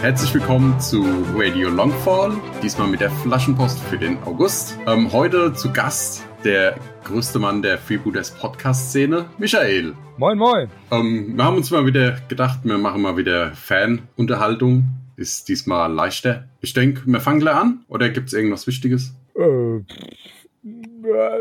Herzlich willkommen zu Radio Longfall, diesmal mit der Flaschenpost für den August. Ähm, heute zu Gast der größte Mann der Freebooters Podcast-Szene, Michael. Moin, moin. Ähm, wir haben uns mal wieder gedacht, wir machen mal wieder Fan-Unterhaltung. Ist diesmal leichter. Ich denke, wir fangen gleich an. Oder gibt es irgendwas Wichtiges? Äh, äh,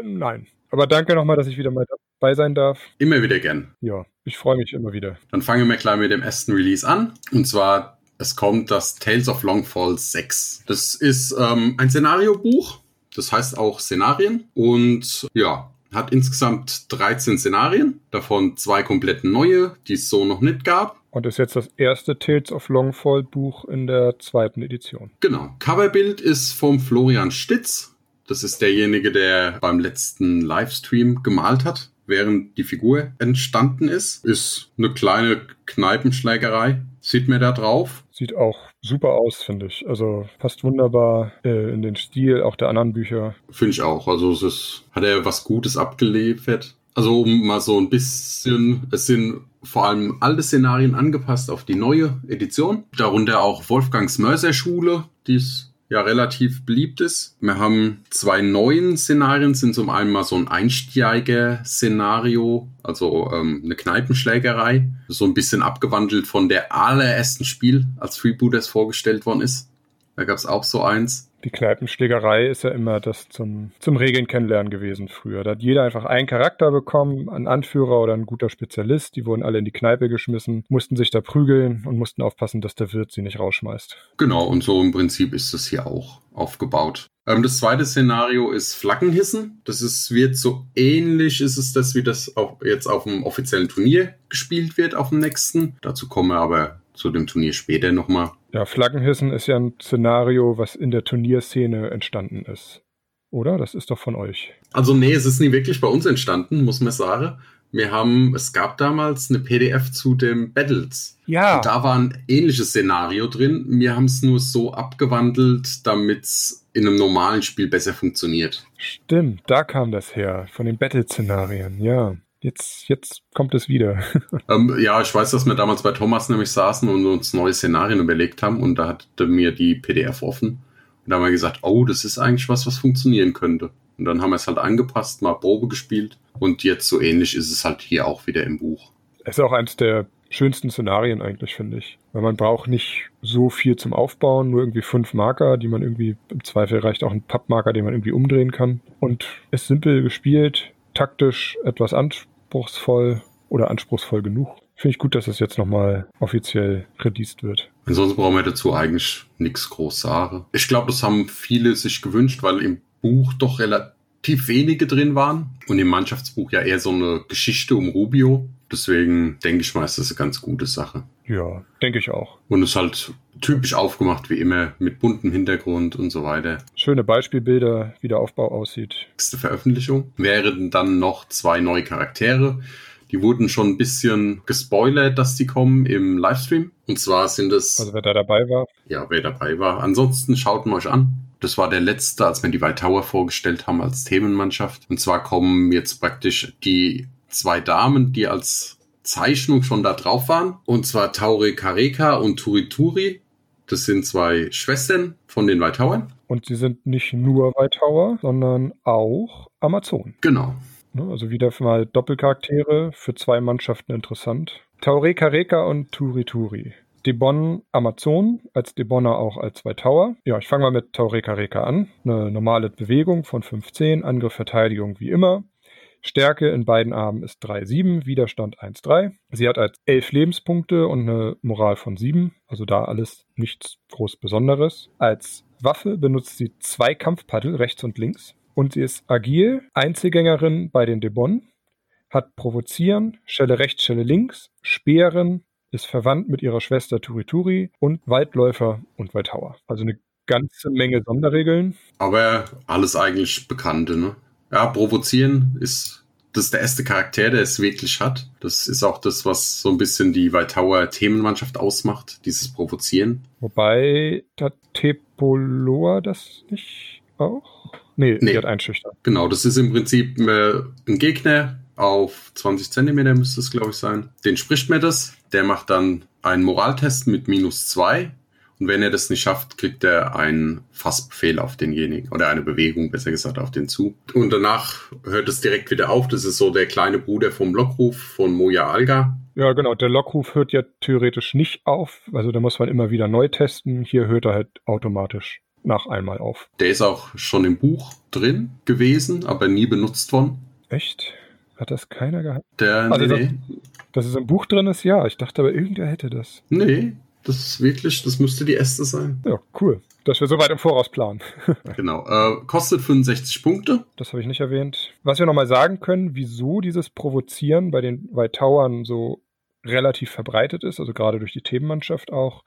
nein. Aber danke nochmal, dass ich wieder mal dabei sein darf. Immer wieder gern. Ja, ich freue mich immer wieder. Dann fangen wir gleich mit dem ersten Release an. Und zwar es kommt das Tales of Longfall 6. Das ist ähm, ein Szenariobuch, das heißt auch Szenarien und ja, hat insgesamt 13 Szenarien, davon zwei komplett neue, die es so noch nicht gab. Und ist jetzt das erste Tales of Longfall Buch in der zweiten Edition. Genau. Coverbild ist vom Florian Stitz. Das ist derjenige, der beim letzten Livestream gemalt hat, während die Figur entstanden ist. Ist eine kleine Kneipenschlägerei. Sieht mir da drauf. Sieht auch super aus, finde ich. Also passt wunderbar äh, in den Stil auch der anderen Bücher. Finde ich auch. Also es ist, hat er was Gutes abgeliefert. Also um mal so ein bisschen, es sind vor allem alte Szenarien angepasst auf die neue Edition. Darunter auch Wolfgangs Mörserschule, die ist ja relativ beliebt ist. Wir haben zwei neuen Szenarien, sind zum einen mal so ein Einsteiger-Szenario, also ähm, eine Kneipenschlägerei, so ein bisschen abgewandelt von der allerersten Spiel, als Freebooters vorgestellt worden ist. Da gab es auch so eins. Die Kneipenschlägerei ist ja immer das zum, zum Regeln kennenlernen gewesen früher. Da hat jeder einfach einen Charakter bekommen, einen Anführer oder ein guter Spezialist. Die wurden alle in die Kneipe geschmissen, mussten sich da prügeln und mussten aufpassen, dass der Wirt sie nicht rausschmeißt. Genau, und so im Prinzip ist es hier auch aufgebaut. Ähm, das zweite Szenario ist Flaggenhissen. Das ist, wird so ähnlich ist es das, wie das auch jetzt auf dem offiziellen Turnier gespielt wird, auf dem nächsten. Dazu kommen wir aber zu dem Turnier später nochmal. Ja, Flaggenhissen ist ja ein Szenario, was in der Turnierszene entstanden ist. Oder? Das ist doch von euch. Also nee, es ist nie wirklich bei uns entstanden, muss man sagen. Wir haben, es gab damals eine PDF zu den Battles. Ja. Und da war ein ähnliches Szenario drin. Wir haben es nur so abgewandelt, damit es in einem normalen Spiel besser funktioniert. Stimmt, da kam das her, von den Battle-Szenarien, ja. Jetzt, jetzt kommt es wieder. ähm, ja, ich weiß, dass wir damals bei Thomas nämlich saßen und uns neue Szenarien überlegt haben und da hatte mir die PDF offen. Und da haben wir gesagt, oh, das ist eigentlich was, was funktionieren könnte. Und dann haben wir es halt angepasst, mal Probe gespielt und jetzt so ähnlich ist es halt hier auch wieder im Buch. Es ist auch eins der schönsten Szenarien eigentlich, finde ich. Weil man braucht nicht so viel zum Aufbauen, nur irgendwie fünf Marker, die man irgendwie, im Zweifel reicht auch ein Pappmarker, den man irgendwie umdrehen kann. Und ist simpel gespielt, taktisch etwas anspruchsvoll oder anspruchsvoll genug. Finde ich gut, dass es jetzt nochmal offiziell released wird. Ansonsten brauchen wir dazu eigentlich nichts groß sagen. Ich glaube, das haben viele sich gewünscht, weil im Buch doch relativ wenige drin waren und im Mannschaftsbuch ja eher so eine Geschichte um Rubio. Deswegen denke ich mal, ist das eine ganz gute Sache. Ja, denke ich auch. Und es ist halt typisch aufgemacht, wie immer, mit buntem Hintergrund und so weiter. Schöne Beispielbilder, wie der Aufbau aussieht. Nächste Veröffentlichung wären dann noch zwei neue Charaktere. Die wurden schon ein bisschen gespoilert, dass die kommen im Livestream. Und zwar sind es. Also wer da dabei war? Ja, wer dabei war. Ansonsten schaut mal euch an. Das war der letzte, als wir die White Tower vorgestellt haben als Themenmannschaft. Und zwar kommen jetzt praktisch die zwei Damen, die als Zeichnung schon da drauf waren. Und zwar Taure Kareka und Turituri. Das sind zwei Schwestern von den White Towern. Und sie sind nicht nur White Tower, sondern auch Amazon. Genau. Ne, also wieder mal Doppelcharaktere für zwei Mannschaften interessant. Taure Kareka und Turituri. Debon Amazon, als Debonner auch als zwei Tower. Ja, ich fange mal mit Taure Kareka an. Eine normale Bewegung von 15, Angriff, Verteidigung wie immer. Stärke in beiden Armen ist 3,7, Widerstand 1,3. Sie hat als 11 Lebenspunkte und eine Moral von 7, also da alles nichts groß Besonderes. Als Waffe benutzt sie zwei Kampfpaddel rechts und links. Und sie ist agil, Einzelgängerin bei den Debon, hat Provozieren, Schelle rechts, Schelle links, Speeren, ist verwandt mit ihrer Schwester Turituri und Waldläufer und Waldhauer. Also eine ganze Menge Sonderregeln. Aber alles eigentlich Bekannte, ne? Ja, provozieren ist das ist der erste Charakter, der es wirklich hat. Das ist auch das, was so ein bisschen die White Themenmannschaft ausmacht, dieses Provozieren. Wobei der Tepoloa das nicht auch? Nee, nee. die hat einschüchtern. Genau, das ist im Prinzip äh, ein Gegner auf 20 Zentimeter müsste es, glaube ich, sein. Den spricht mir das. Der macht dann einen Moraltest mit minus zwei und wenn er das nicht schafft, kriegt er einen Fassbefehl auf denjenigen oder eine Bewegung, besser gesagt, auf den zu. Und danach hört es direkt wieder auf. Das ist so der kleine Bruder vom Lockruf von Moja Alga. Ja, genau. Der Lockruf hört ja theoretisch nicht auf. Also da muss man immer wieder neu testen. Hier hört er halt automatisch nach einmal auf. Der ist auch schon im Buch drin gewesen, aber nie benutzt worden. Echt? Hat das keiner gehabt? Der, also nee. Das, dass es im Buch drin ist, ja. Ich dachte aber, irgendwer hätte das. Nee, das ist wirklich, das müsste die erste sein. Ja, cool. Dass wir so weit im Voraus planen. genau. Äh, kostet 65 Punkte. Das habe ich nicht erwähnt. Was wir nochmal sagen können, wieso dieses Provozieren bei den White Towern so relativ verbreitet ist, also gerade durch die Themenmannschaft auch,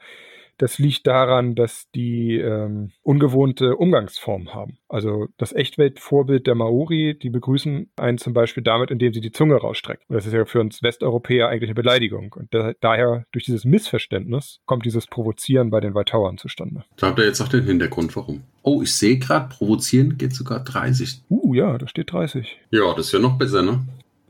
das liegt daran, dass die ähm, ungewohnte Umgangsform haben. Also das Echtweltvorbild der Maori, die begrüßen einen zum Beispiel damit, indem sie die Zunge rausstrecken. Und das ist ja für uns Westeuropäer eigentlich eine Beleidigung. Und da, daher, durch dieses Missverständnis, kommt dieses Provozieren bei den Weitauern zustande. Da habt ihr jetzt auch den Hintergrund, warum. Oh, ich sehe gerade, provozieren geht sogar 30. Uh, ja, da steht 30. Ja, das ist ja noch besser, ne?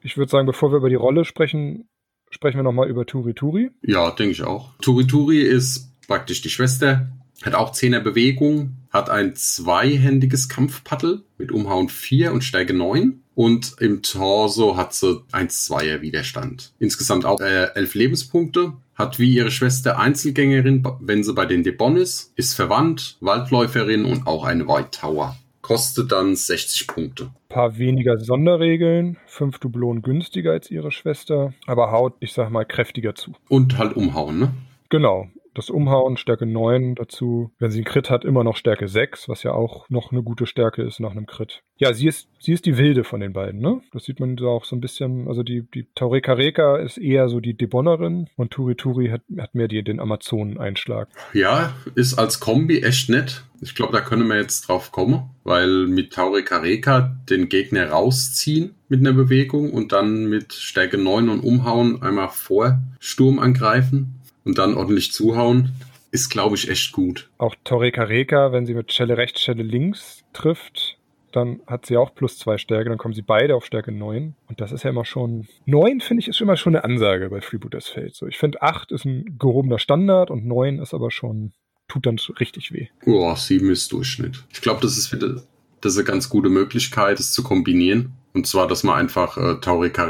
Ich würde sagen, bevor wir über die Rolle sprechen, sprechen wir nochmal über Turituri. Ja, denke ich auch. Turituri ist praktisch die Schwester, hat auch Zehner Bewegung, hat ein zweihändiges Kampfpaddel mit Umhauen 4 und Stärke 9 und im Torso hat sie 1-2er Widerstand. Insgesamt auch äh, 11 Lebenspunkte, hat wie ihre Schwester Einzelgängerin, wenn sie bei den Debon ist, ist verwandt, Waldläuferin und auch eine White Tower. Kostet dann 60 Punkte. Paar weniger Sonderregeln, fünf Dublonen günstiger als ihre Schwester, aber haut, ich sag mal, kräftiger zu. Und halt umhauen, ne? Genau das Umhauen, Stärke 9 dazu. Wenn sie einen Crit hat, immer noch Stärke 6, was ja auch noch eine gute Stärke ist nach einem Crit. Ja, sie ist, sie ist die Wilde von den beiden, ne? Das sieht man so auch so ein bisschen. Also die, die Taureka Reka ist eher so die Debonnerin und Turi Turi hat, hat mehr die, den Amazonen-Einschlag. Ja, ist als Kombi echt nett. Ich glaube, da können wir jetzt drauf kommen, weil mit Taureka Reka den Gegner rausziehen mit einer Bewegung und dann mit Stärke 9 und Umhauen einmal vor Sturm angreifen und dann ordentlich zuhauen, ist, glaube ich, echt gut. Auch Toreka Reka, wenn sie mit Schelle rechts, Schelle links trifft, dann hat sie auch plus zwei Stärke, dann kommen sie beide auf Stärke 9. Und das ist ja immer schon. 9 finde ich ist immer schon eine Ansage bei Freebooters Feld. So, ich finde 8 ist ein gehobener Standard und 9 ist aber schon, tut dann richtig weh. Boah, 7 ist Durchschnitt. Ich glaube, das ist wieder das ist eine ganz gute Möglichkeit, es zu kombinieren. Und zwar, dass man einfach äh, Taurika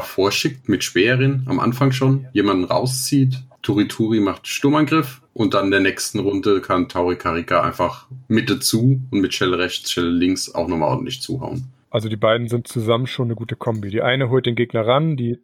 vorschickt mit Speerin am Anfang schon, jemanden rauszieht, Turituri macht Sturmangriff und dann in der nächsten Runde kann Taurikarika einfach Mitte zu und mit Shell rechts, Shell links auch nochmal ordentlich zuhauen. Also die beiden sind zusammen schon eine gute Kombi. Die eine holt den Gegner ran, die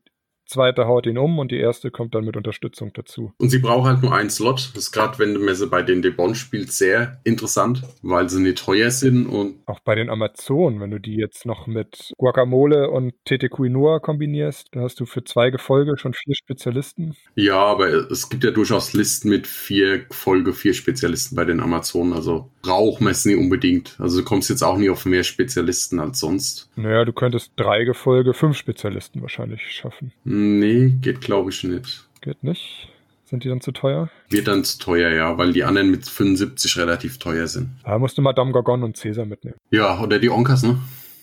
zweite haut ihn um und die erste kommt dann mit Unterstützung dazu. Und sie braucht halt nur einen Slot. Das ist gerade, wenn du sie bei den Debon spielt, sehr interessant, weil sie nicht teuer sind und. Auch bei den Amazonen, wenn du die jetzt noch mit Guacamole und Tete Quinoa kombinierst, da hast du für zwei Gefolge schon vier Spezialisten. Ja, aber es gibt ja durchaus Listen mit vier Gefolge, vier Spezialisten bei den Amazonen. Also braucht man es nicht unbedingt. Also du kommst jetzt auch nie auf mehr Spezialisten als sonst. Naja, du könntest drei Gefolge, fünf Spezialisten wahrscheinlich schaffen. Nee, geht glaube ich nicht. Geht nicht? Sind die dann zu teuer? Wird dann zu teuer, ja, weil die anderen mit 75 relativ teuer sind. Da musst du Madame Gorgon und Cäsar mitnehmen. Ja, oder die Onkas, ne?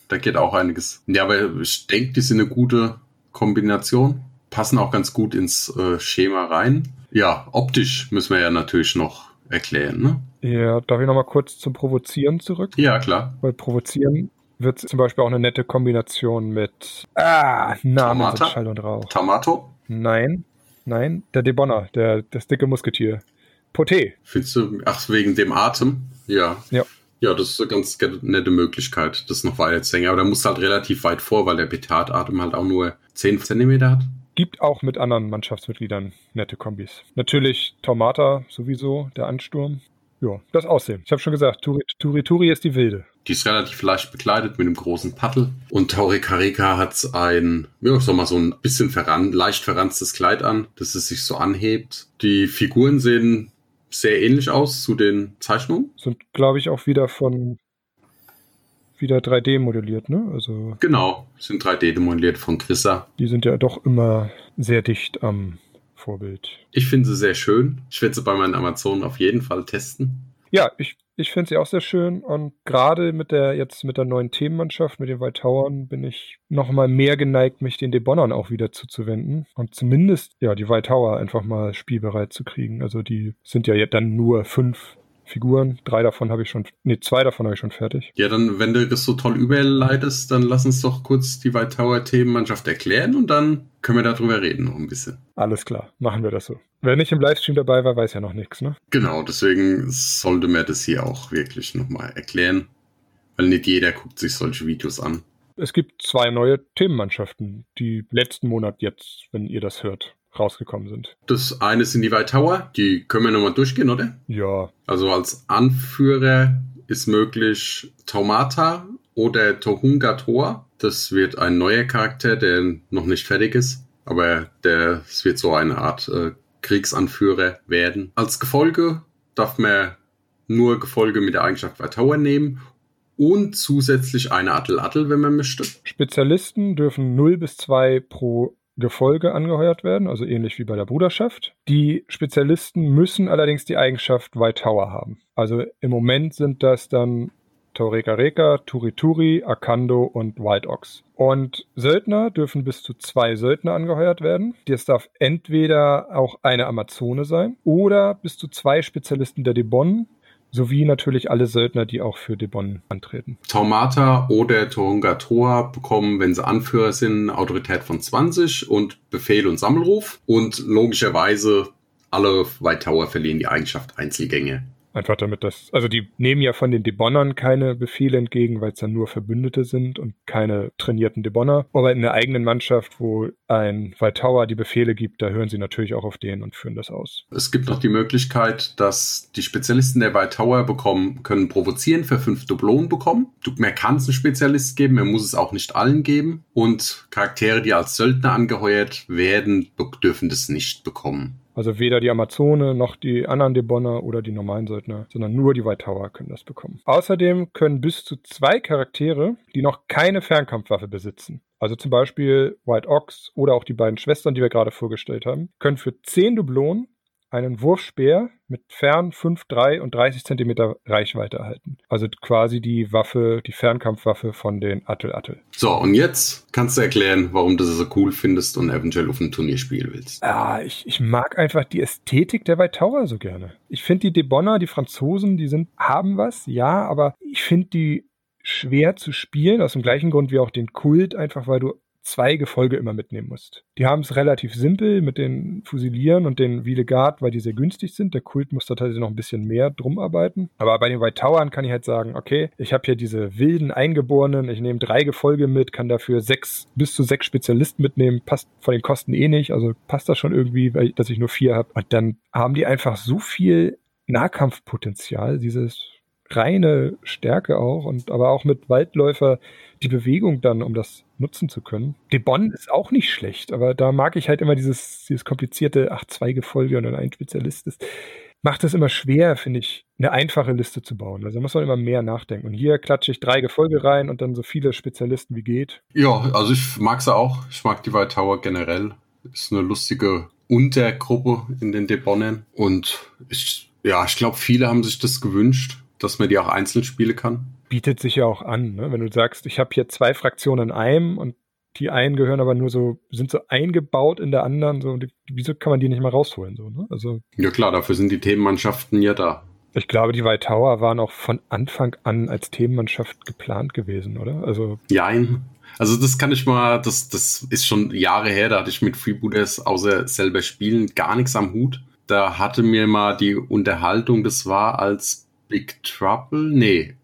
Da geht auch einiges. Ja, aber ich denke, die sind eine gute Kombination. Passen auch ganz gut ins äh, Schema rein. Ja, optisch müssen wir ja natürlich noch erklären, ne? Ja, darf ich nochmal kurz zum Provozieren zurück? Ja, klar. Weil Provozieren wird zum Beispiel auch eine nette Kombination mit Ah, Namen sind Schall und Rauch. Tomato? Nein, nein, der Debonner, der, das dicke Musketier. Poté. Findest du, ach, wegen dem Atem? Ja. Ja. Ja, das ist eine ganz nette Möglichkeit, das noch weiter zu hängen. Aber da musst du halt relativ weit vor, weil der Petardatem halt auch nur 10 cm hat. Gibt auch mit anderen Mannschaftsmitgliedern nette Kombis. Natürlich Tomata sowieso, der Ansturm. Ja, das Aussehen. Ich habe schon gesagt, Turi, Turi Turi ist die Wilde. Die ist relativ leicht bekleidet mit einem großen Paddel. Und Tauri Karika hat ein, ja, ich sag mal, so ein bisschen verran, leicht verranztes Kleid an, dass es sich so anhebt. Die Figuren sehen sehr ähnlich aus zu den Zeichnungen. Sind, glaube ich, auch wieder von wieder 3D modelliert, ne? Also. Genau, sind 3D modelliert von Chrissa. Die sind ja doch immer sehr dicht am Vorbild. Ich finde sie sehr schön. Ich werde sie bei meinen Amazonen auf jeden Fall testen. Ja, ich ich finde sie auch sehr schön und gerade mit der jetzt mit der neuen Themenmannschaft, mit den White Towern, bin ich noch mal mehr geneigt, mich den Debonnern auch wieder zuzuwenden und zumindest ja die White Tower einfach mal spielbereit zu kriegen. Also die sind ja dann nur fünf Figuren. Drei davon habe ich schon, nee, zwei davon habe ich schon fertig. Ja, dann, wenn du das so toll überleitest, dann lass uns doch kurz die White Tower Themenmannschaft erklären und dann können wir darüber reden noch ein bisschen. Alles klar, machen wir das so. Wer nicht im Livestream dabei war, weiß ja noch nichts, ne? Genau, deswegen sollte man das hier auch wirklich nochmal erklären, weil nicht jeder guckt sich solche Videos an. Es gibt zwei neue Themenmannschaften, die letzten Monat jetzt, wenn ihr das hört, rausgekommen sind. Das eine sind die White Tower, die können wir nochmal durchgehen, oder? Ja. Also als Anführer ist möglich Taumata oder Tohunga Toa. Das wird ein neuer Charakter, der noch nicht fertig ist, aber der es wird so eine Art äh, Kriegsanführer werden. Als Gefolge darf man nur Gefolge mit der Eigenschaft White Tower nehmen und zusätzlich eine Attel Attel, wenn man möchte. Spezialisten dürfen 0 bis 2 pro Gefolge angeheuert werden, also ähnlich wie bei der Bruderschaft. Die Spezialisten müssen allerdings die Eigenschaft White Tower haben. Also im Moment sind das dann Taureka Reka, Turituri, Akando und White Ox. Und Söldner dürfen bis zu zwei Söldner angeheuert werden. Das darf entweder auch eine Amazone sein oder bis zu zwei Spezialisten der Debon sowie natürlich alle Söldner, die auch für Debon antreten. Taumata oder Tohunga Toa bekommen, wenn sie Anführer sind, Autorität von 20 und Befehl und Sammelruf. Und logischerweise alle White Tower verlieren die Eigenschaft Einzelgänge. Einfach damit das, also die nehmen ja von den Debonnern keine Befehle entgegen, weil es dann nur Verbündete sind und keine trainierten Debonner. Aber in der eigenen Mannschaft, wo ein White Tower die Befehle gibt, da hören sie natürlich auch auf den und führen das aus. Es gibt noch die Möglichkeit, dass die Spezialisten der White Tower bekommen, können provozieren, für fünf Dublonen bekommen. Mehr kann es einen Spezialist geben, mehr muss es auch nicht allen geben. Und Charaktere, die als Söldner angeheuert werden, dürfen das nicht bekommen. Also weder die Amazone noch die anderen Debonner oder die normalen Söldner, sondern nur die White Tower können das bekommen. Außerdem können bis zu zwei Charaktere, die noch keine Fernkampfwaffe besitzen, also zum Beispiel White Ox oder auch die beiden Schwestern, die wir gerade vorgestellt haben, können für 10 Dublonen einen Wurfspeer mit Fern 5, 3 und 30 Zentimeter Reichweite erhalten. Also quasi die Waffe, die Fernkampfwaffe von den Attel Attel. So, und jetzt kannst du erklären, warum du sie so cool findest und eventuell auf ein Turnier spielen willst. Ah, ich, ich mag einfach die Ästhetik der White Tower so gerne. Ich finde die Debonner, die Franzosen, die sind, haben was, ja, aber ich finde die schwer zu spielen, aus dem gleichen Grund wie auch den Kult, einfach weil du zwei Gefolge immer mitnehmen musst. Die haben es relativ simpel mit den Fusilieren und den Vilegard, weil die sehr günstig sind. Der Kult muss da tatsächlich noch ein bisschen mehr drum arbeiten. Aber bei den White Towern kann ich halt sagen, okay, ich habe hier diese wilden Eingeborenen, ich nehme drei Gefolge mit, kann dafür sechs, bis zu sechs Spezialisten mitnehmen, passt von den Kosten eh nicht, also passt das schon irgendwie, weil, dass ich nur vier habe. Und dann haben die einfach so viel Nahkampfpotenzial, dieses reine Stärke auch und aber auch mit Waldläufer die Bewegung dann, um das nutzen zu können. Debon ist auch nicht schlecht, aber da mag ich halt immer dieses, dieses komplizierte, ach, zwei Gefolge und dann ein Spezialist ist. Macht es immer schwer, finde ich, eine einfache Liste zu bauen. Also muss man immer mehr nachdenken. Und hier klatsche ich drei Gefolge rein und dann so viele Spezialisten wie geht. Ja, also ich mag sie auch. Ich mag die White Tower generell. Ist eine lustige Untergruppe in den Debonnen. Und ich, ja, ich glaube, viele haben sich das gewünscht, dass man die auch einzeln spielen kann bietet sich ja auch an, ne? wenn du sagst, ich habe hier zwei Fraktionen in einem und die einen gehören aber nur so, sind so eingebaut in der anderen, so, wieso kann man die nicht mal rausholen, so, ne? Also. Ja klar, dafür sind die Themenmannschaften ja da. Ich glaube, die White Tower waren auch von Anfang an als Themenmannschaft geplant gewesen, oder? Also. Jein. Also das kann ich mal, das, das ist schon Jahre her, da hatte ich mit Freebooters außer selber spielen gar nichts am Hut. Da hatte mir mal die Unterhaltung, das war als Big Trouble, nee,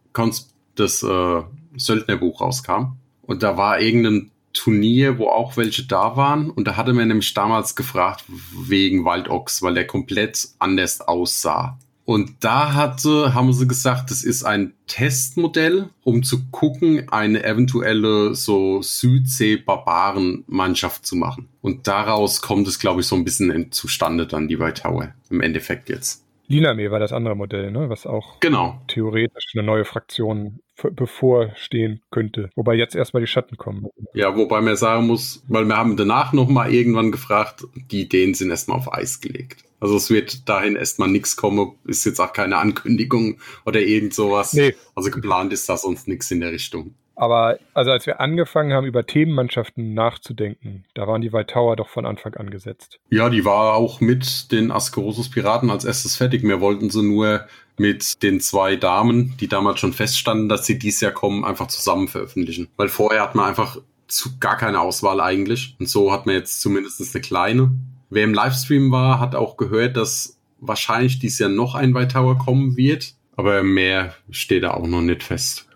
das äh, Söldnerbuch rauskam. Und da war irgendein Turnier, wo auch welche da waren. Und da hatte man nämlich damals gefragt wegen Waldochs, weil er komplett anders aussah. Und da hatte, haben sie gesagt, das ist ein Testmodell, um zu gucken, eine eventuelle so Südsee-Barbaren-Mannschaft zu machen. Und daraus kommt es, glaube ich, so ein bisschen zustande dann, die White Tower. Im Endeffekt jetzt. Liname war das andere Modell, ne? was auch Genau. theoretisch eine neue Fraktion bevorstehen könnte. Wobei jetzt erstmal die Schatten kommen. Ja, wobei man sagen muss, weil wir haben danach nochmal irgendwann gefragt, die Ideen sind erstmal auf Eis gelegt. Also es wird dahin erstmal nichts kommen, ist jetzt auch keine Ankündigung oder irgend sowas. Nee, Also geplant ist da sonst nichts in der Richtung. Aber also als wir angefangen haben, über Themenmannschaften nachzudenken, da waren die White Tower doch von Anfang an gesetzt. Ja, die war auch mit den Ascarosus Piraten als erstes fertig. Wir wollten sie nur mit den zwei Damen, die damals schon feststanden, dass sie dieses Jahr kommen, einfach zusammen veröffentlichen. Weil vorher hat man einfach zu gar keine Auswahl eigentlich. Und so hat man jetzt zumindest eine kleine. Wer im Livestream war, hat auch gehört, dass wahrscheinlich dieses Jahr noch ein White Tower kommen wird. Aber mehr steht da auch noch nicht fest.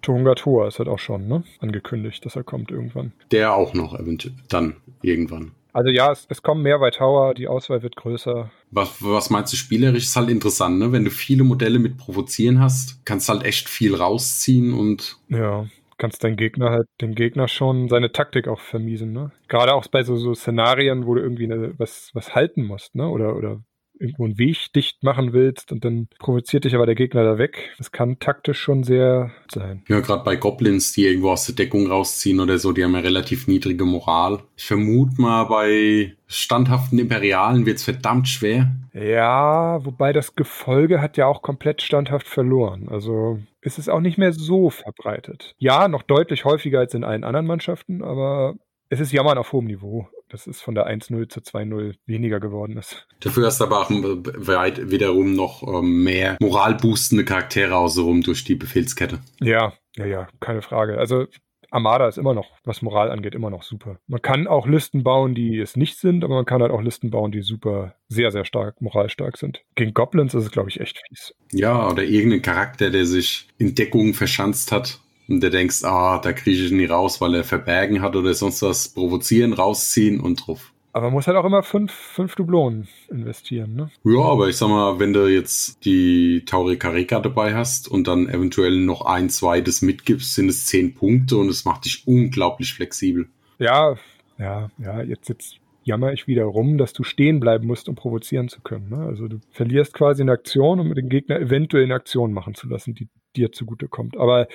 Und Tunga Toa ist halt auch schon ne? angekündigt, dass er kommt irgendwann. Der auch noch eventuell dann irgendwann. Also ja, es, es kommen mehr White Tower, die Auswahl wird größer. Was, was meinst du, spielerisch ist halt interessant, ne? Wenn du viele Modelle mit provozieren hast, kannst halt echt viel rausziehen und Ja, kannst deinen Gegner halt, dem Gegner schon seine Taktik auch vermiesen, ne? Gerade auch bei so, so Szenarien, wo du irgendwie eine, was, was halten musst, ne? Oder, oder irgendwo einen Weg dicht machen willst und dann provoziert dich aber der Gegner da weg. Das kann taktisch schon sehr sein. ja, gerade bei Goblins, die irgendwo aus der Deckung rausziehen oder so, die haben ja relativ niedrige Moral. Ich vermute mal, bei standhaften Imperialen wird's verdammt schwer. Ja, wobei das Gefolge hat ja auch komplett standhaft verloren. Also ist es auch nicht mehr so verbreitet. Ja, noch deutlich häufiger als in allen anderen Mannschaften, aber es ist Jammern auf hohem Niveau. Das ist von der 1-0 zu 2-0 weniger geworden ist. Dafür hast du aber auch weit wiederum noch ähm, mehr moralboostende Charaktere außenrum durch die Befehlskette. Ja, ja, ja, keine Frage. Also Armada ist immer noch, was Moral angeht, immer noch super. Man kann auch Listen bauen, die es nicht sind, aber man kann halt auch Listen bauen, die super, sehr, sehr stark, moralstark sind. Gegen Goblins ist es, glaube ich, echt fies. Ja, oder irgendein Charakter, der sich in Deckungen verschanzt hat und der denkst, ah, da kriege ich nie raus, weil er Verbergen hat oder sonst was, provozieren, rausziehen und drauf. Aber man muss halt auch immer fünf, fünf Dublonen investieren, ne? Ja, aber ich sag mal, wenn du jetzt die Taurikareka dabei hast und dann eventuell noch ein, zwei das mitgibst, sind es zehn Punkte und es macht dich unglaublich flexibel. Ja, ja, ja, jetzt, jetzt jammer ich wieder rum, dass du stehen bleiben musst, um provozieren zu können. Ne? Also du verlierst quasi eine Aktion, um den Gegner eventuell eine Aktion machen zu lassen, die dir zugutekommt. Aber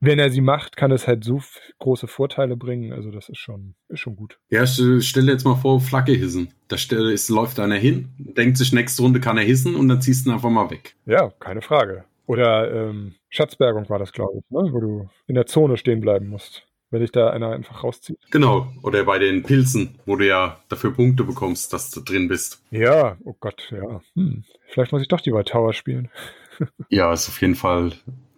wenn er sie macht, kann es halt so große Vorteile bringen. Also das ist schon, ist schon gut. Ja, stell, stell dir jetzt mal vor, Flagge hissen. Da stell, ist, läuft einer hin, denkt sich, nächste Runde kann er hissen und dann ziehst du ihn einfach mal weg. Ja, keine Frage. Oder ähm, Schatzbergung war das, glaube ich, ne? wo du in der Zone stehen bleiben musst, wenn dich da einer einfach rauszieht. Genau. Oder bei den Pilzen, wo du ja dafür Punkte bekommst, dass du drin bist. Ja, oh Gott, ja. Hm. Vielleicht muss ich doch die White Tower spielen. Ja, ist auf jeden Fall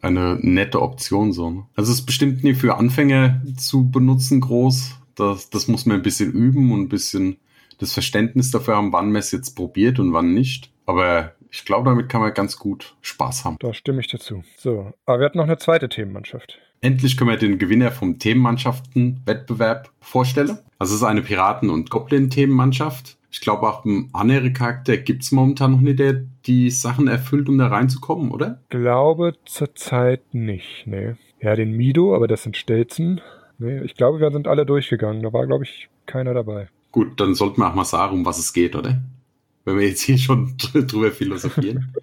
eine nette Option so. Ne? Also es ist bestimmt nie für Anfänger zu benutzen groß. Das, das muss man ein bisschen üben und ein bisschen das Verständnis dafür haben, wann man es jetzt probiert und wann nicht. Aber ich glaube, damit kann man ganz gut Spaß haben. Da stimme ich dazu. So, aber wir hatten noch eine zweite Themenmannschaft. Endlich können wir den Gewinner vom Themenmannschaften-Wettbewerb vorstellen. Also es ist eine Piraten- und Goblin-Themenmannschaft. Ich glaube, auch ein anderer Charakter gibt es momentan noch nicht, der die Sachen erfüllt, um da reinzukommen, oder? Glaube zurzeit nicht, nee. Ja, den Mido, aber das sind Stelzen. Nee, ich glaube, wir sind alle durchgegangen. Da war, glaube ich, keiner dabei. Gut, dann sollten wir auch mal sagen, um was es geht, oder? Wenn wir jetzt hier schon drüber philosophieren.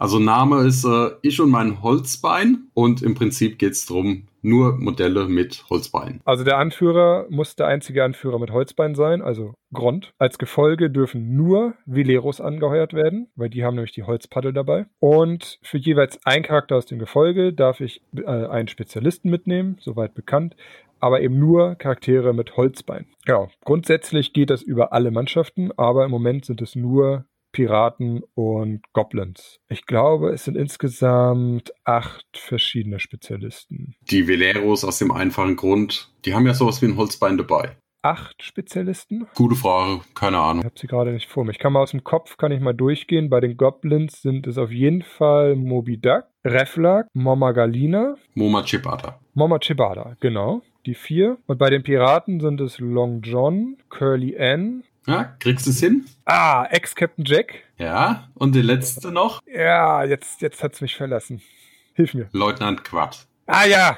Also Name ist äh, Ich und mein Holzbein und im Prinzip geht es darum, nur Modelle mit Holzbein. Also der Anführer muss der einzige Anführer mit Holzbein sein, also Grond. Als Gefolge dürfen nur Veleros angeheuert werden, weil die haben nämlich die Holzpaddel dabei. Und für jeweils ein Charakter aus dem Gefolge darf ich äh, einen Spezialisten mitnehmen, soweit bekannt, aber eben nur Charaktere mit Holzbein. Ja, grundsätzlich geht das über alle Mannschaften, aber im Moment sind es nur Piraten und Goblins. Ich glaube, es sind insgesamt acht verschiedene Spezialisten. Die Veleros aus dem einfachen Grund, die haben ja sowas wie ein Holzbein dabei. Acht Spezialisten? Gute Frage, keine Ich Ahnung. habe sie gerade nicht vor mir. Ich kann mal aus dem Kopf, kann ich mal durchgehen. Bei den Goblins sind es auf jeden Fall Moby Duck, Reflag, Moma Galina, Moma Chipata. Moma Chibada, genau. Die vier. Und bei den Piraten sind es Long John, Curly Ann. Ja, kriegst du es hin? Ah, Ex-Captain Jack. Ja, und der letzte noch? Ja, jetzt, jetzt hat's mich verlassen. Hilf mir. Leutnant Quad. Ah ja,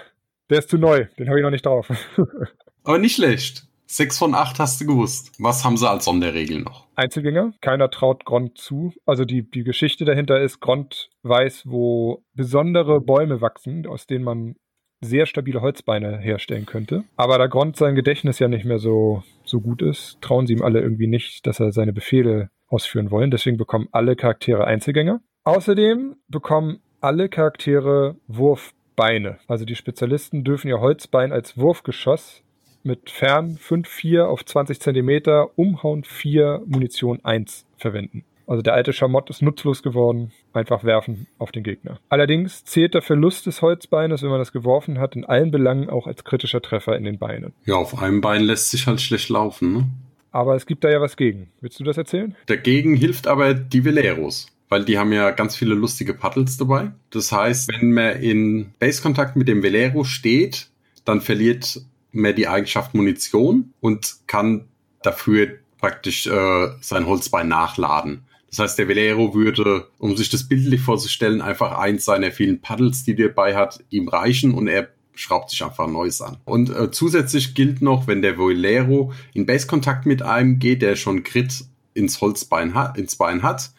der ist zu neu. Den habe ich noch nicht drauf. Aber nicht schlecht. Sechs von acht hast du gewusst. Was haben sie als Sonderregel noch? Einzelgänger. Keiner traut Grond zu. Also die, die Geschichte dahinter ist, Grond weiß, wo besondere Bäume wachsen, aus denen man sehr stabile Holzbeine herstellen könnte. Aber da Grond sein Gedächtnis ja nicht mehr so, so gut ist, trauen sie ihm alle irgendwie nicht, dass er seine Befehle ausführen wollen. Deswegen bekommen alle Charaktere Einzelgänger. Außerdem bekommen alle Charaktere Wurfbeine. Also die Spezialisten dürfen ihr Holzbein als Wurfgeschoss mit Fern 5-4 auf 20 cm, Umhauen 4, Munition 1 verwenden. Also der alte Schamott ist nutzlos geworden. Einfach werfen auf den Gegner. Allerdings zählt der Verlust des Holzbeines, wenn man das geworfen hat, in allen Belangen auch als kritischer Treffer in den Beinen. Ja, auf einem Bein lässt sich halt schlecht laufen, ne? Aber es gibt da ja was gegen. Willst du das erzählen? Dagegen hilft aber die Veleros weil die haben ja ganz viele lustige Paddles dabei. Das heißt, wenn man in Base-Kontakt mit dem Velero steht, dann verliert man die Eigenschaft Munition und kann dafür praktisch äh, sein Holzbein nachladen. Das heißt, der Velero würde, um sich das bildlich vorzustellen, einfach eins seiner vielen Paddles, die der dabei hat, ihm reichen und er schraubt sich einfach ein neues an. Und äh, zusätzlich gilt noch, wenn der Velero in Base-Kontakt mit einem geht, der schon Crit ins Holzbein hat, ins Bein hat,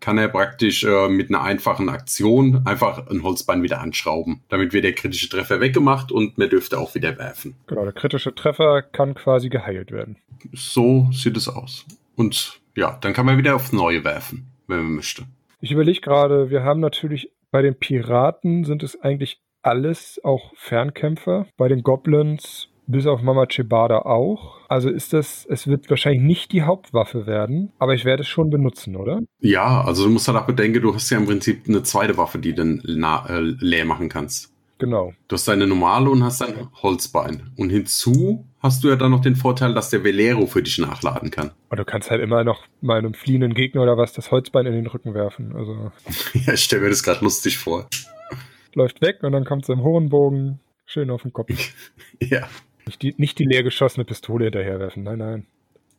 kann er praktisch äh, mit einer einfachen Aktion einfach ein Holzbein wieder anschrauben. Damit wird der kritische Treffer weggemacht und man dürfte auch wieder werfen. Genau, der kritische Treffer kann quasi geheilt werden. So sieht es aus. Und ja, dann kann man wieder aufs Neue werfen, wenn man möchte. Ich überlege gerade, wir haben natürlich bei den Piraten sind es eigentlich alles auch Fernkämpfer. Bei den Goblins bis auf Mama Chibada auch. Also ist das, es wird wahrscheinlich nicht die Hauptwaffe werden, aber ich werde es schon benutzen, oder? Ja, also du musst halt auch bedenken, du hast ja im Prinzip eine zweite Waffe, die du dann äh, leer machen kannst. Genau. Du hast deine normale und hast dein Holzbein. Und hinzu hast du ja dann noch den Vorteil, dass der Velero für dich nachladen kann. Und du kannst halt immer noch mal einem fliehenden Gegner oder was das Holzbein in den Rücken werfen. Also ja, ich stelle mir das gerade lustig vor. Läuft weg und dann kommt es im hohen Bogen schön auf den Kopf. ja. Nicht die, nicht die leer geschossene Pistole hinterherwerfen, nein, nein.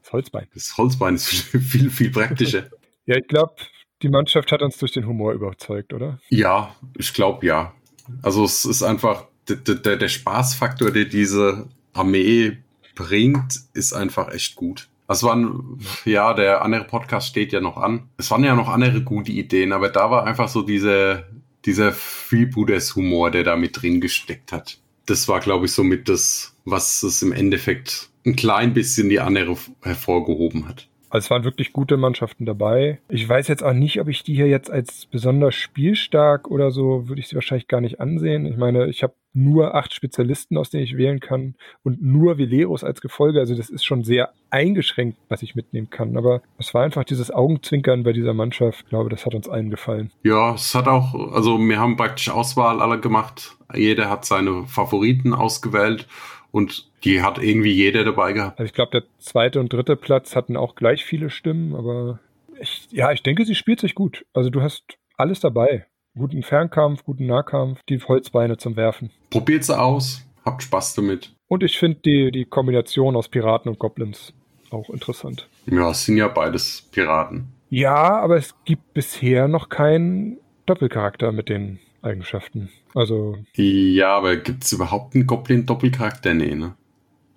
Das Holzbein. Das Holzbein ist viel, viel praktischer. ja, ich glaube, die Mannschaft hat uns durch den Humor überzeugt, oder? Ja, ich glaube ja. Also es ist einfach der, der, der Spaßfaktor, der diese Armee bringt, ist einfach echt gut. Also waren, ja, der andere Podcast steht ja noch an. Es waren ja noch andere gute Ideen, aber da war einfach so diese, dieser Freebooters-Humor, der da mit drin gesteckt hat. Das war, glaube ich, somit das, was es im Endeffekt ein klein bisschen die andere hervorgehoben hat. Also es waren wirklich gute Mannschaften dabei. Ich weiß jetzt auch nicht, ob ich die hier jetzt als besonders spielstark oder so, würde ich sie wahrscheinlich gar nicht ansehen. Ich meine, ich habe nur acht Spezialisten, aus denen ich wählen kann und nur Veleros als Gefolge. Also das ist schon sehr eingeschränkt, was ich mitnehmen kann. Aber es war einfach dieses Augenzwinkern bei dieser Mannschaft. Ich glaube, das hat uns allen gefallen. Ja, es hat auch, also wir haben praktisch Auswahl alle gemacht. Jeder hat seine Favoriten ausgewählt und die hat irgendwie jeder dabei gehabt. Also ich glaube, der zweite und dritte Platz hatten auch gleich viele Stimmen, aber ich, ja, ich denke, sie spielt sich gut. Also du hast alles dabei. Guten Fernkampf, guten Nahkampf, die Holzbeine zum Werfen. Probiert sie aus, habt Spaß damit. Und ich finde die, die Kombination aus Piraten und Goblins auch interessant. Ja, es sind ja beides Piraten. Ja, aber es gibt bisher noch keinen Doppelcharakter mit den Eigenschaften. Also. Ja, aber gibt es überhaupt einen Goblin-Doppelcharakter? Nee, ne?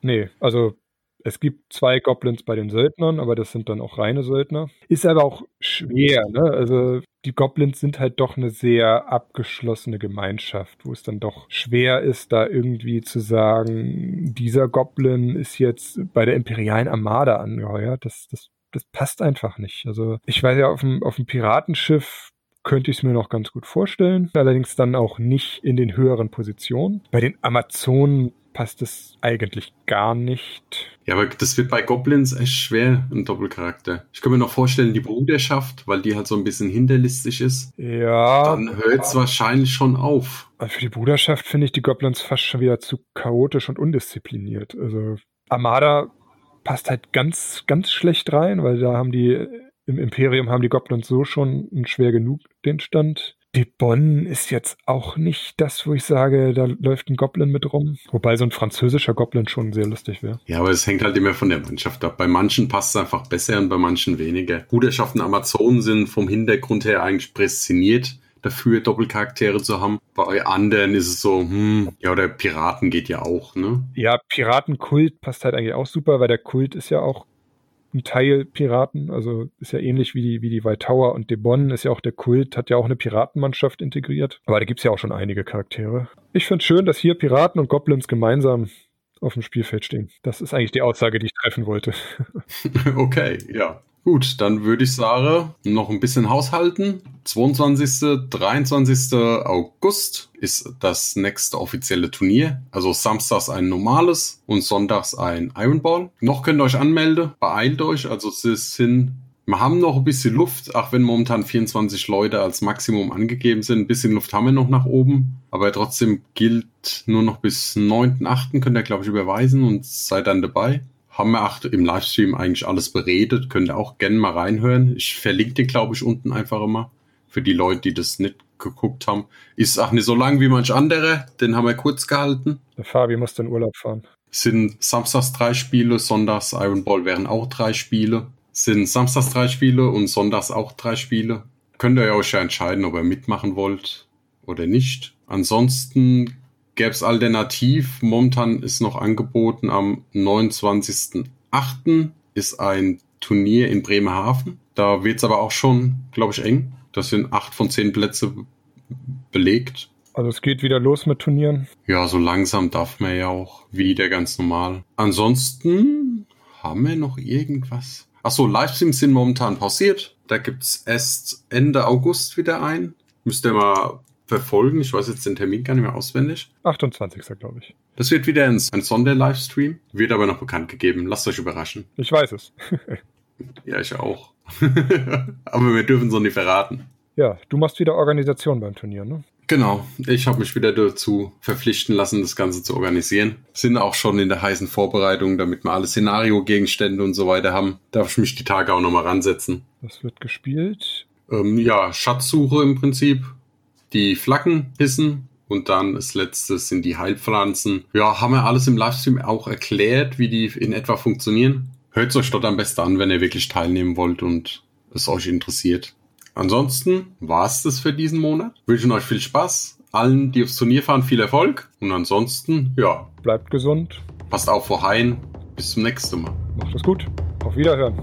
Nee, also es gibt zwei Goblins bei den Söldnern, aber das sind dann auch reine Söldner. Ist aber auch schwer, ne? Also die Goblins sind halt doch eine sehr abgeschlossene Gemeinschaft, wo es dann doch schwer ist, da irgendwie zu sagen, dieser Goblin ist jetzt bei der imperialen Armada angeheuert. Das, das, das passt einfach nicht. Also ich weiß ja, auf dem, auf dem Piratenschiff könnte ich es mir noch ganz gut vorstellen. Allerdings dann auch nicht in den höheren Positionen. Bei den Amazonen passt es eigentlich gar nicht. Ja, aber das wird bei Goblins echt schwer, ein Doppelcharakter. Ich kann mir noch vorstellen, die Bruderschaft, weil die halt so ein bisschen hinterlistig ist. Ja. Dann hört es wahrscheinlich schon auf. Also für die Bruderschaft finde ich die Goblins fast schon wieder zu chaotisch und undiszipliniert. Also Armada passt halt ganz, ganz schlecht rein, weil da haben die im Imperium haben die Goblins so schon schwer genug den Stand. Die Bonn ist jetzt auch nicht das, wo ich sage, da läuft ein Goblin mit rum. Wobei so ein französischer Goblin schon sehr lustig wäre. Ja, aber es hängt halt immer von der Mannschaft ab. Bei manchen passt es einfach besser und bei manchen weniger. Bruderschaften Amazonen sind vom Hintergrund her eigentlich prädestiniert dafür, Doppelcharaktere zu haben. Bei anderen ist es so, hm, ja, oder Piraten geht ja auch, ne? Ja, Piratenkult passt halt eigentlich auch super, weil der Kult ist ja auch ein Teil Piraten, also ist ja ähnlich wie die, wie die White Tower und Debon ist ja auch der Kult, hat ja auch eine Piratenmannschaft integriert. Aber da gibt es ja auch schon einige Charaktere. Ich finde schön, dass hier Piraten und Goblins gemeinsam auf dem Spielfeld stehen. Das ist eigentlich die Aussage, die ich treffen wollte. okay, ja. Gut, dann würde ich sagen, noch ein bisschen haushalten. 22. 23. August ist das nächste offizielle Turnier. Also samstags ein normales und sonntags ein Ironball. Noch könnt ihr euch anmelden. Beeilt euch. Also es sind wir haben noch ein bisschen Luft, auch wenn momentan 24 Leute als Maximum angegeben sind. Ein bisschen Luft haben wir noch nach oben, aber trotzdem gilt nur noch bis 9.8. könnt ihr, glaube ich, überweisen und seid dann dabei haben wir auch im Livestream eigentlich alles beredet. Könnt ihr auch gerne mal reinhören. Ich verlinke den, glaube ich, unten einfach immer. Für die Leute, die das nicht geguckt haben. Ist auch nicht so lang wie manch andere. Den haben wir kurz gehalten. Der Fabi muss in Urlaub fahren. Sind samstags drei Spiele, sonntags Iron Ball wären auch drei Spiele. Sind samstags drei Spiele und sonntags auch drei Spiele. Könnt ihr euch ja entscheiden, ob ihr mitmachen wollt oder nicht. Ansonsten gäbe es alternativ. Momentan ist noch angeboten am 29.08. ist ein Turnier in Bremerhaven. Da wird es aber auch schon, glaube ich, eng. Das sind acht von zehn Plätze belegt. Also es geht wieder los mit Turnieren. Ja, so langsam darf man ja auch wieder ganz normal. Ansonsten haben wir noch irgendwas. Achso, Livestreams sind momentan pausiert. Da gibt es erst Ende August wieder ein. Müsst ihr mal verfolgen. Ich weiß jetzt den Termin gar nicht mehr auswendig. 28. glaube ich. Das wird wieder ein, ein Sonder-Livestream, wird aber noch bekannt gegeben. Lasst euch überraschen. Ich weiß es. ja, ich auch. aber wir dürfen so nicht verraten. Ja, du machst wieder Organisation beim Turnier, ne? Genau, ich habe mich wieder dazu verpflichten lassen, das Ganze zu organisieren. Sind auch schon in der heißen Vorbereitung, damit wir alle Szenario-Gegenstände und so weiter haben. Darf ich mich die Tage auch nochmal ransetzen. Was wird gespielt? Ähm, ja, Schatzsuche im Prinzip die Flaggen hissen und dann das letzte sind die Heilpflanzen. Ja, haben wir alles im Livestream auch erklärt, wie die in etwa funktionieren. Hört euch dort am besten an, wenn ihr wirklich teilnehmen wollt und es euch interessiert. Ansonsten war es das für diesen Monat. Wünschen euch viel Spaß. Allen, die aufs Turnier fahren, viel Erfolg. Und ansonsten, ja. Bleibt gesund. Passt auf vor Haien. Bis zum nächsten Mal. Macht es gut. Auf Wiederhören.